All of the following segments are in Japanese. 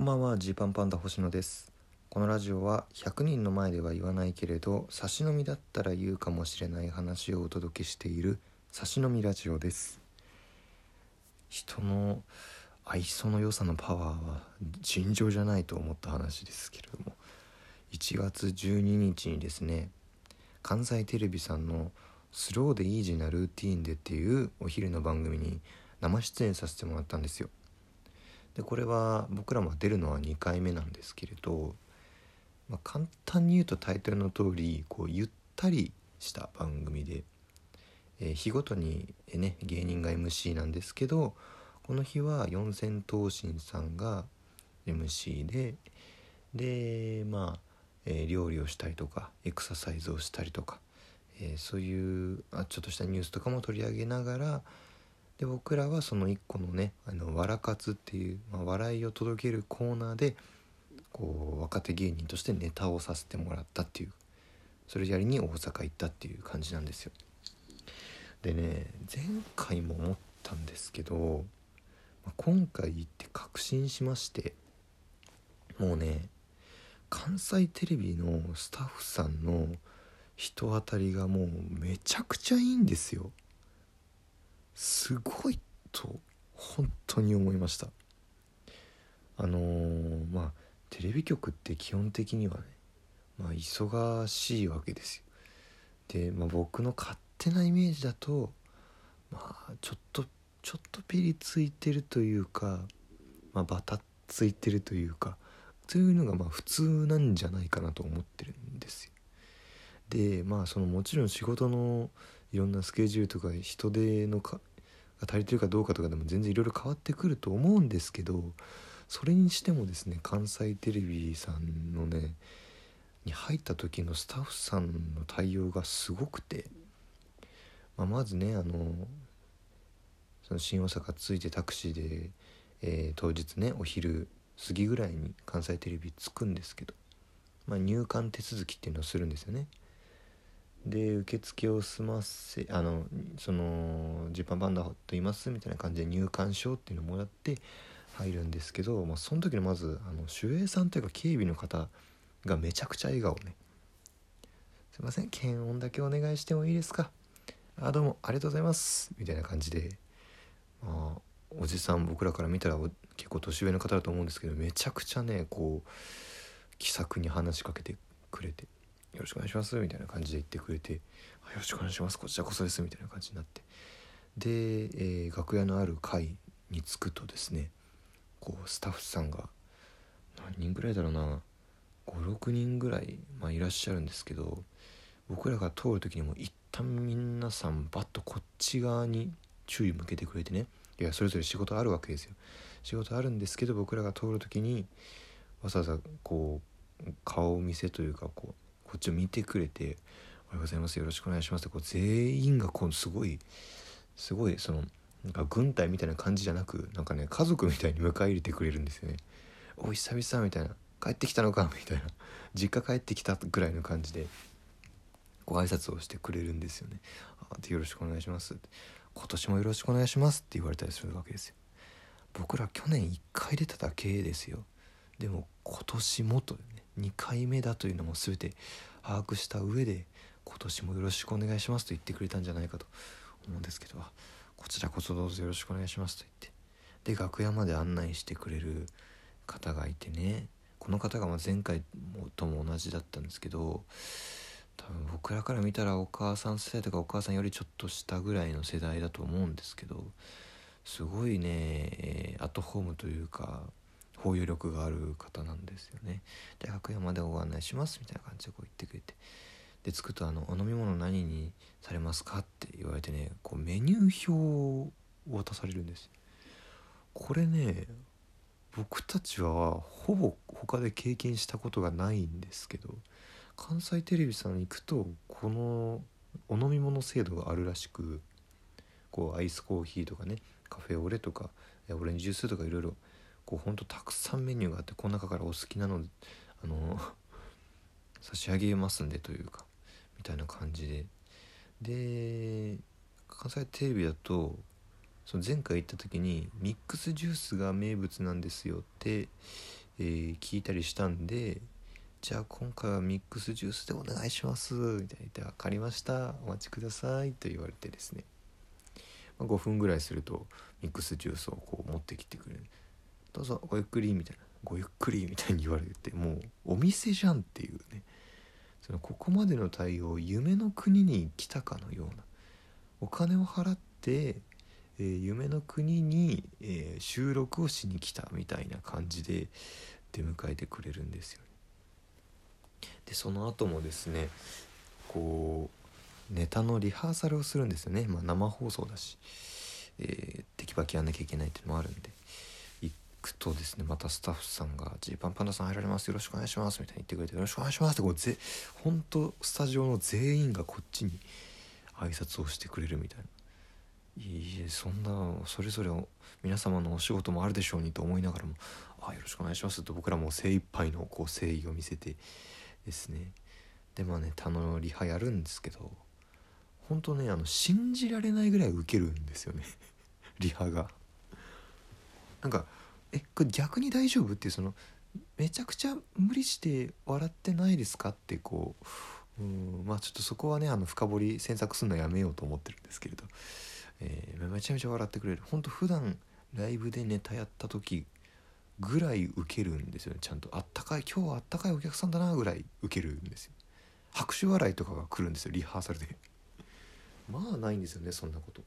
こんばんはジーパンパンダ星野です。このラジオは100人の前では言わないけれど差し飲みだったら言うかもしれない話をお届けしている差し飲みラジオです。人の愛想の良さのパワーは尋常じゃないと思った話ですけれども。1月12日にですね関西テレビさんの「スローでイージーなルーティーンで」っていうお昼の番組に生出演させてもらったんですよ。でこれは僕らも出るのは2回目なんですけれど、まあ、簡単に言うとタイトルの通りこうゆったりした番組で、えー、日ごとに、ね、芸人が MC なんですけどこの日は四千頭身さんが MC ででまあ、えー、料理をしたりとかエクササイズをしたりとか、えー、そういうあちょっとしたニュースとかも取り上げながらで僕らはその一個のね「あのわらかつ」っていう、まあ、笑いを届けるコーナーでこう若手芸人としてネタをさせてもらったっていうそれやりに大阪行ったっていう感じなんですよ。でね前回も思ったんですけど、まあ、今回行って確信しましてもうね関西テレビのスタッフさんの人当たりがもうめちゃくちゃいいんですよ。すごいと本当に思いました。あのー、まあテレビ局って基本的にはねまあ忙しいわけですよ。で、まあ、僕の勝手なイメージだとまあちょっとちょっとピリついてるというかまあバタついてるというかそういうのがまあ普通なんじゃないかなと思ってるんですよ。でまあそのもちろん仕事のいろんなスケジュールとか人手のかが足りてるかどうかとかでも全然いろいろ変わってくると思うんですけどそれにしてもですね関西テレビさんのねに入った時のスタッフさんの対応がすごくて、まあ、まずねあのその新大阪着いてタクシーで、えー、当日ねお昼過ぎぐらいに関西テレビ着くんですけど、まあ、入館手続きっていうのをするんですよね。で受付を済ませあのそのジパンパンダと言いますみたいな感じで入館証っていうのをもらって入るんですけど、まあ、その時のまずあの守衛さんというか警備の方がめちゃくちゃ笑顔ね「すいません検温だけお願いしてもいいですか?」あどうもありがとうございます。みたいな感じでまあおじさん僕らから見たら結構年上の方だと思うんですけどめちゃくちゃねこう気さくに話しかけてくれて。よろしくお願いします」みたいな感じで言ってくれて「よろしくお願いしますこちらこそです」みたいな感じになって。で、えー、楽屋のある階に着くとですねこうスタッフさんが何人ぐらいだろうな56人ぐらい、まあ、いらっしゃるんですけど僕らが通る時にも一旦皆さんバッとこっち側に注意向けてくれてねいやそれぞれ仕事あるわけですよ。仕事あるんですけど僕らが通る時にわざわざこう顔見せというかこうこっちを見てくれて「おはようございますよろしくお願いします」ってこう全員がこうすごいすごいそのなんか軍隊みたいな感じじゃなくなんかね家族みたいに迎え入れてくれるんですよね。お久々みたいな帰ってきたのかみたいな実家帰ってきたぐらいの感じでご挨拶をしてくれるんですよね。あでよろしくお願いします今年もよろしくお願いしますって言われたりするわけですよ。僕ら去年1回出ただけですよ。でも今年もとね2回目だというのも全て把握した上で今年もよろしくお願いしますと言ってくれたんじゃないかと思うんですけどこちらこそどうぞよろしくお願いしますと言ってで楽屋まで案内してくれる方がいてねこの方が前回とも同じだったんですけど多分僕らから見たらお母さん世代とかお母さんよりちょっと下ぐらいの世代だと思うんですけどすごいねアットホームというか包容力がある方なんですよね。で楽屋までご案内しますみたいな感じでこう言ってくれてで着くとあの「お飲み物何にされますか?」って言われてねこうメニュー表を渡されるんですこれね僕たちはほぼ他で経験したことがないんですけど関西テレビさんに行くとこのお飲み物制度があるらしくこうアイスコーヒーとかねカフェオレとかオレンジジュースとかいろいろこうほんとたくさんメニューがあってこの中からお好きなのあの 差し上げますんでというかみたいな感じで。で関西テレビだとその前回行った時にミックスジュースが名物なんですよって、えー聞いたりしたんでじゃあ今回はミックスジュースでお願いしますみたいな言って「分かりましたお待ちください」と言われてですね、ま、5分ぐらいするとミックスジュースをこう持ってきてくれる「どうぞごゆっくり」みたいな「ごゆっくり」みたいに言われてもうお店じゃんっていうね。そのここまでの対応夢の国に来たかのようなお金を払って、えー夢の国に、えー収録をしに来たみたいな感じで出迎えてくれるんですよね。でその後もですねこうネタのリハーサルをするんですよね、まあ、生放送だし、えーテキパキやんなきゃいけないっていうのもあるんで。くとですねまたスタッフさんが「ジーパンパンダさん入られますよろしくお願いします」みたいに言ってくれて「よろしくお願いします」ってこうぜ本当スタジオの全員がこっちに挨拶をしてくれるみたいな。いいえそんなそれぞれ皆様のお仕事もあるでしょうにと思いながらも「あよろしくお願いします」と僕らも精一杯のこう誠意を見せてですねでまあね他のリハやるんですけど本当ねあの信じられないぐらいウケるんですよね リハが。なんか「えこれ逆に大丈夫?」っていうその「めちゃくちゃ無理して笑ってないですか?」ってこううんまあちょっとそこはねあの深掘り詮索するのやめようと思ってるんですけれど、えーめちゃめちゃ笑ってくれる。本当普段ライブでネタやった時ぐらいウケるんですよね。ちゃんと。あったかい今日はあったかいお客さんだなぐらいウケるんですよ。拍手笑いとかが来るんですよリハーサルで。まあないんですよねそんなこと。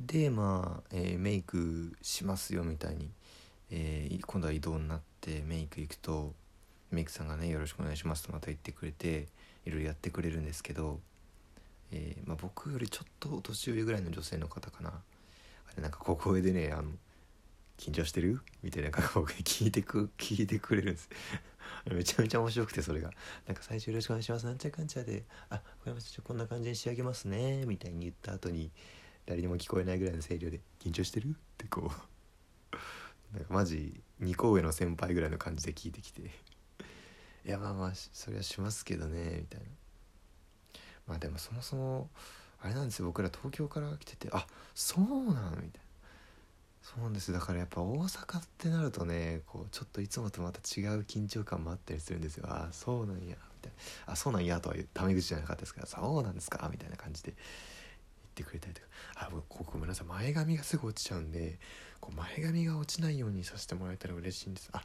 でまあ、えーメイクしますよみたいに、えー今度は移動になってメイク行くとメイクさんがね「よろしくお願いします」とまた言ってくれていろいろやってくれるんですけど、えーまあ、僕よりちょっと年寄りぐらいの女性の方かな。あれなんか小声でね「あの緊張してる?」みたいな顔で聞いてく聞いてくれるんです。めちゃめちゃ面白くてそれが。なんか最初よろしくお願いします。なんちゃかんちゃで「あわかりましたじゃあこんな感じに仕上げますね」みたいに言った後に誰にも聞こえないぐらいの声量で「緊張してる?」ってこう。なんかマジ2個上の先輩ぐらいの感じで聞いてきて「いやまあまあそれはしますけどね」みたいな。まあでもそもそもあれなんですよ。僕ら東京から来てて「あそうなの?」みたいな。そうなんです。だからやっぱ大阪ってなるとねこうちょっといつもとまた違う緊張感もあったりするんですよああそうなんやみたいなあそうなんやとはタメ口じゃなかったですからそうなんですか？みたいな感じで。ってくれたりとか。あ僕ごめんなさい。前髪がすぐ落ちちゃうんでこう前髪が落ちないようにさせてもらえたら嬉しいんです。あ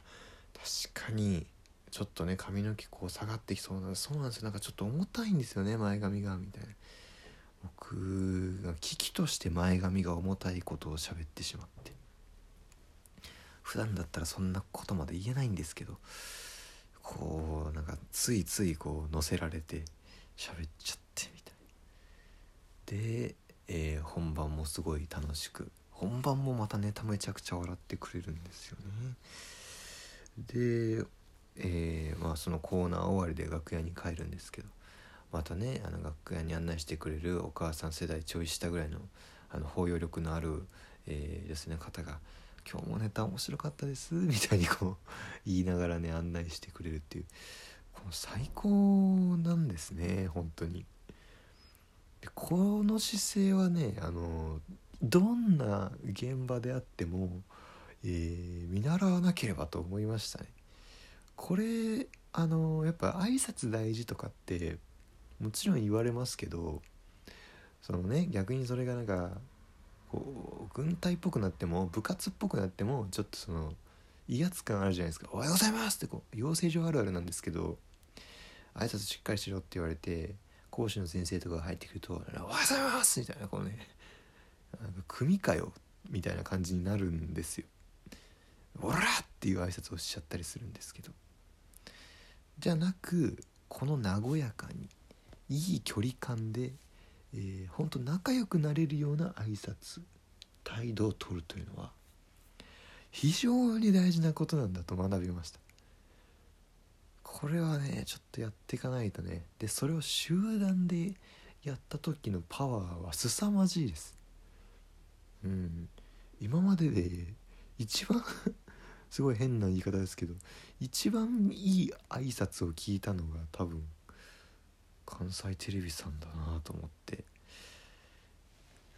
確かにちょっとね髪の毛こう下がってきそうなそうなんですよ。なんかちょっと重たいんですよね前髪がみたいな。僕が危機として前髪が重たいことを喋ってしまって。普段だったらそんなことまで言えないんですけどこうなんかついついこう乗せられて喋っちゃってで、えー本番もすごい楽しく本番もまたネタめちゃくちゃ笑ってくれるんですよねで、えーまあそのコーナー終わりで楽屋に帰るんですけどまたねあの楽屋に案内してくれるお母さん世代ちょい下ぐらいのあの包容力のある、えーですね方が「今日もネタ面白かったです」みたいにこう言いながらね案内してくれるっていうこの最高なんですね本当に。でこの姿勢はねあのどんな現場であっても、えー見習わなければと思いましたね。これあのやっぱ挨拶大事とかってもちろん言われますけどそのね逆にそれがなんかこう軍隊っぽくなっても部活っぽくなってもちょっとその威圧感あるじゃないですか「おはようございます!」ってこう養成所あるあるなんですけど挨拶しっかりしろって言われて講師の先生とかが入ってくると「おはようございます!」みたいなこうねなんか組かよみたいな感じになるんですよ。オラっていう挨拶をしちゃったりするんですけどじゃなくこの和やかにいい距離感で、えー、ほんと仲良くなれるような挨拶態度を取るというのは非常に大事なことなんだと学びましたこれはねちょっとやっていかないとね。でそれを集団でやった時のパワーは凄まじいです。うん。今までで一番 すごい変な言い方ですけど一番いい挨拶を聞いたのが多分関西テレビさんだなと思って。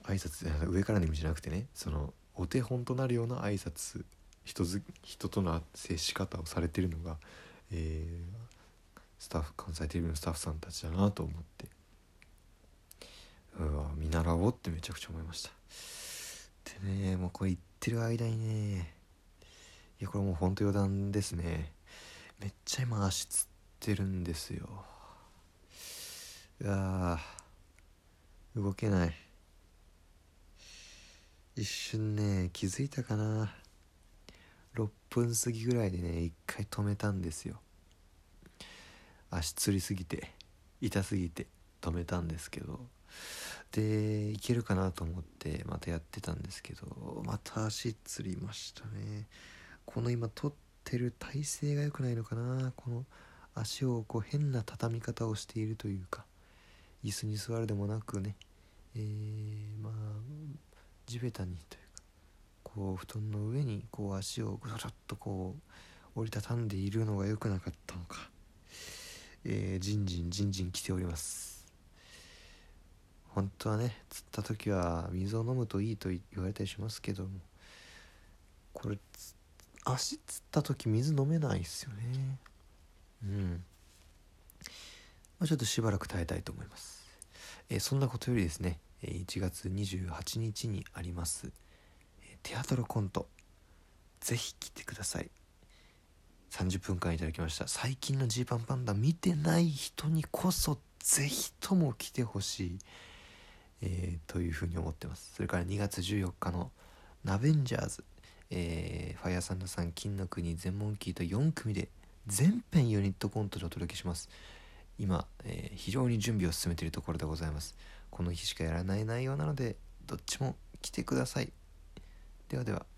挨拶上からの意味じゃなくてねそのお手本となるような挨拶人人との接し方をされてるのが、えー、スタッフ関西テレビのスタッフさんたちだなと思って。うわ見習おうってめちゃくちゃ思いました。でねもうこれ言ってる間にねいやこれもうほんと余談ですね。めっちゃ今足つってるんですよ。うわ動けない。一瞬ね気づいたかな。6分過ぎぐらいでね一回止めたんですよ。足つりすぎて痛すぎて止めたんですけど。でいけるかなと思ってまたやってたんですけどまた足つりましたね。この今取ってる体勢が良くないのかな。この足をこう変な畳み方をしているというか椅子に座るでもなくね。えー、まあ地べたにというか。こう布団の上にこう足をぐらっとこう折りたたんでいるのが良くなかったのか、えー、じんじんじんじん来ております。本当はね釣った時は水を飲むといいと言われたりしますけどもこれ足つった時水飲めないっすよね。うん。まあ、ちょっとしばらく耐えたいと思います、えー、そんなことよりですね1月28日にありますテアトロコント。ぜひ来てください。30分間いただきました。最近のジーパンパンダ見てない人にこそぜひとも来てほしい、えー、というふうに思ってます。それから2月14日のナベンジャーズ、えー、ファイヤーサンダーさん金の国全モンキーと4組で全編ユニットコントでお届けします。今、えー、非常に準備を進めているところでございます。この日しかやらない内容なのでどっちも来てください。ではでは。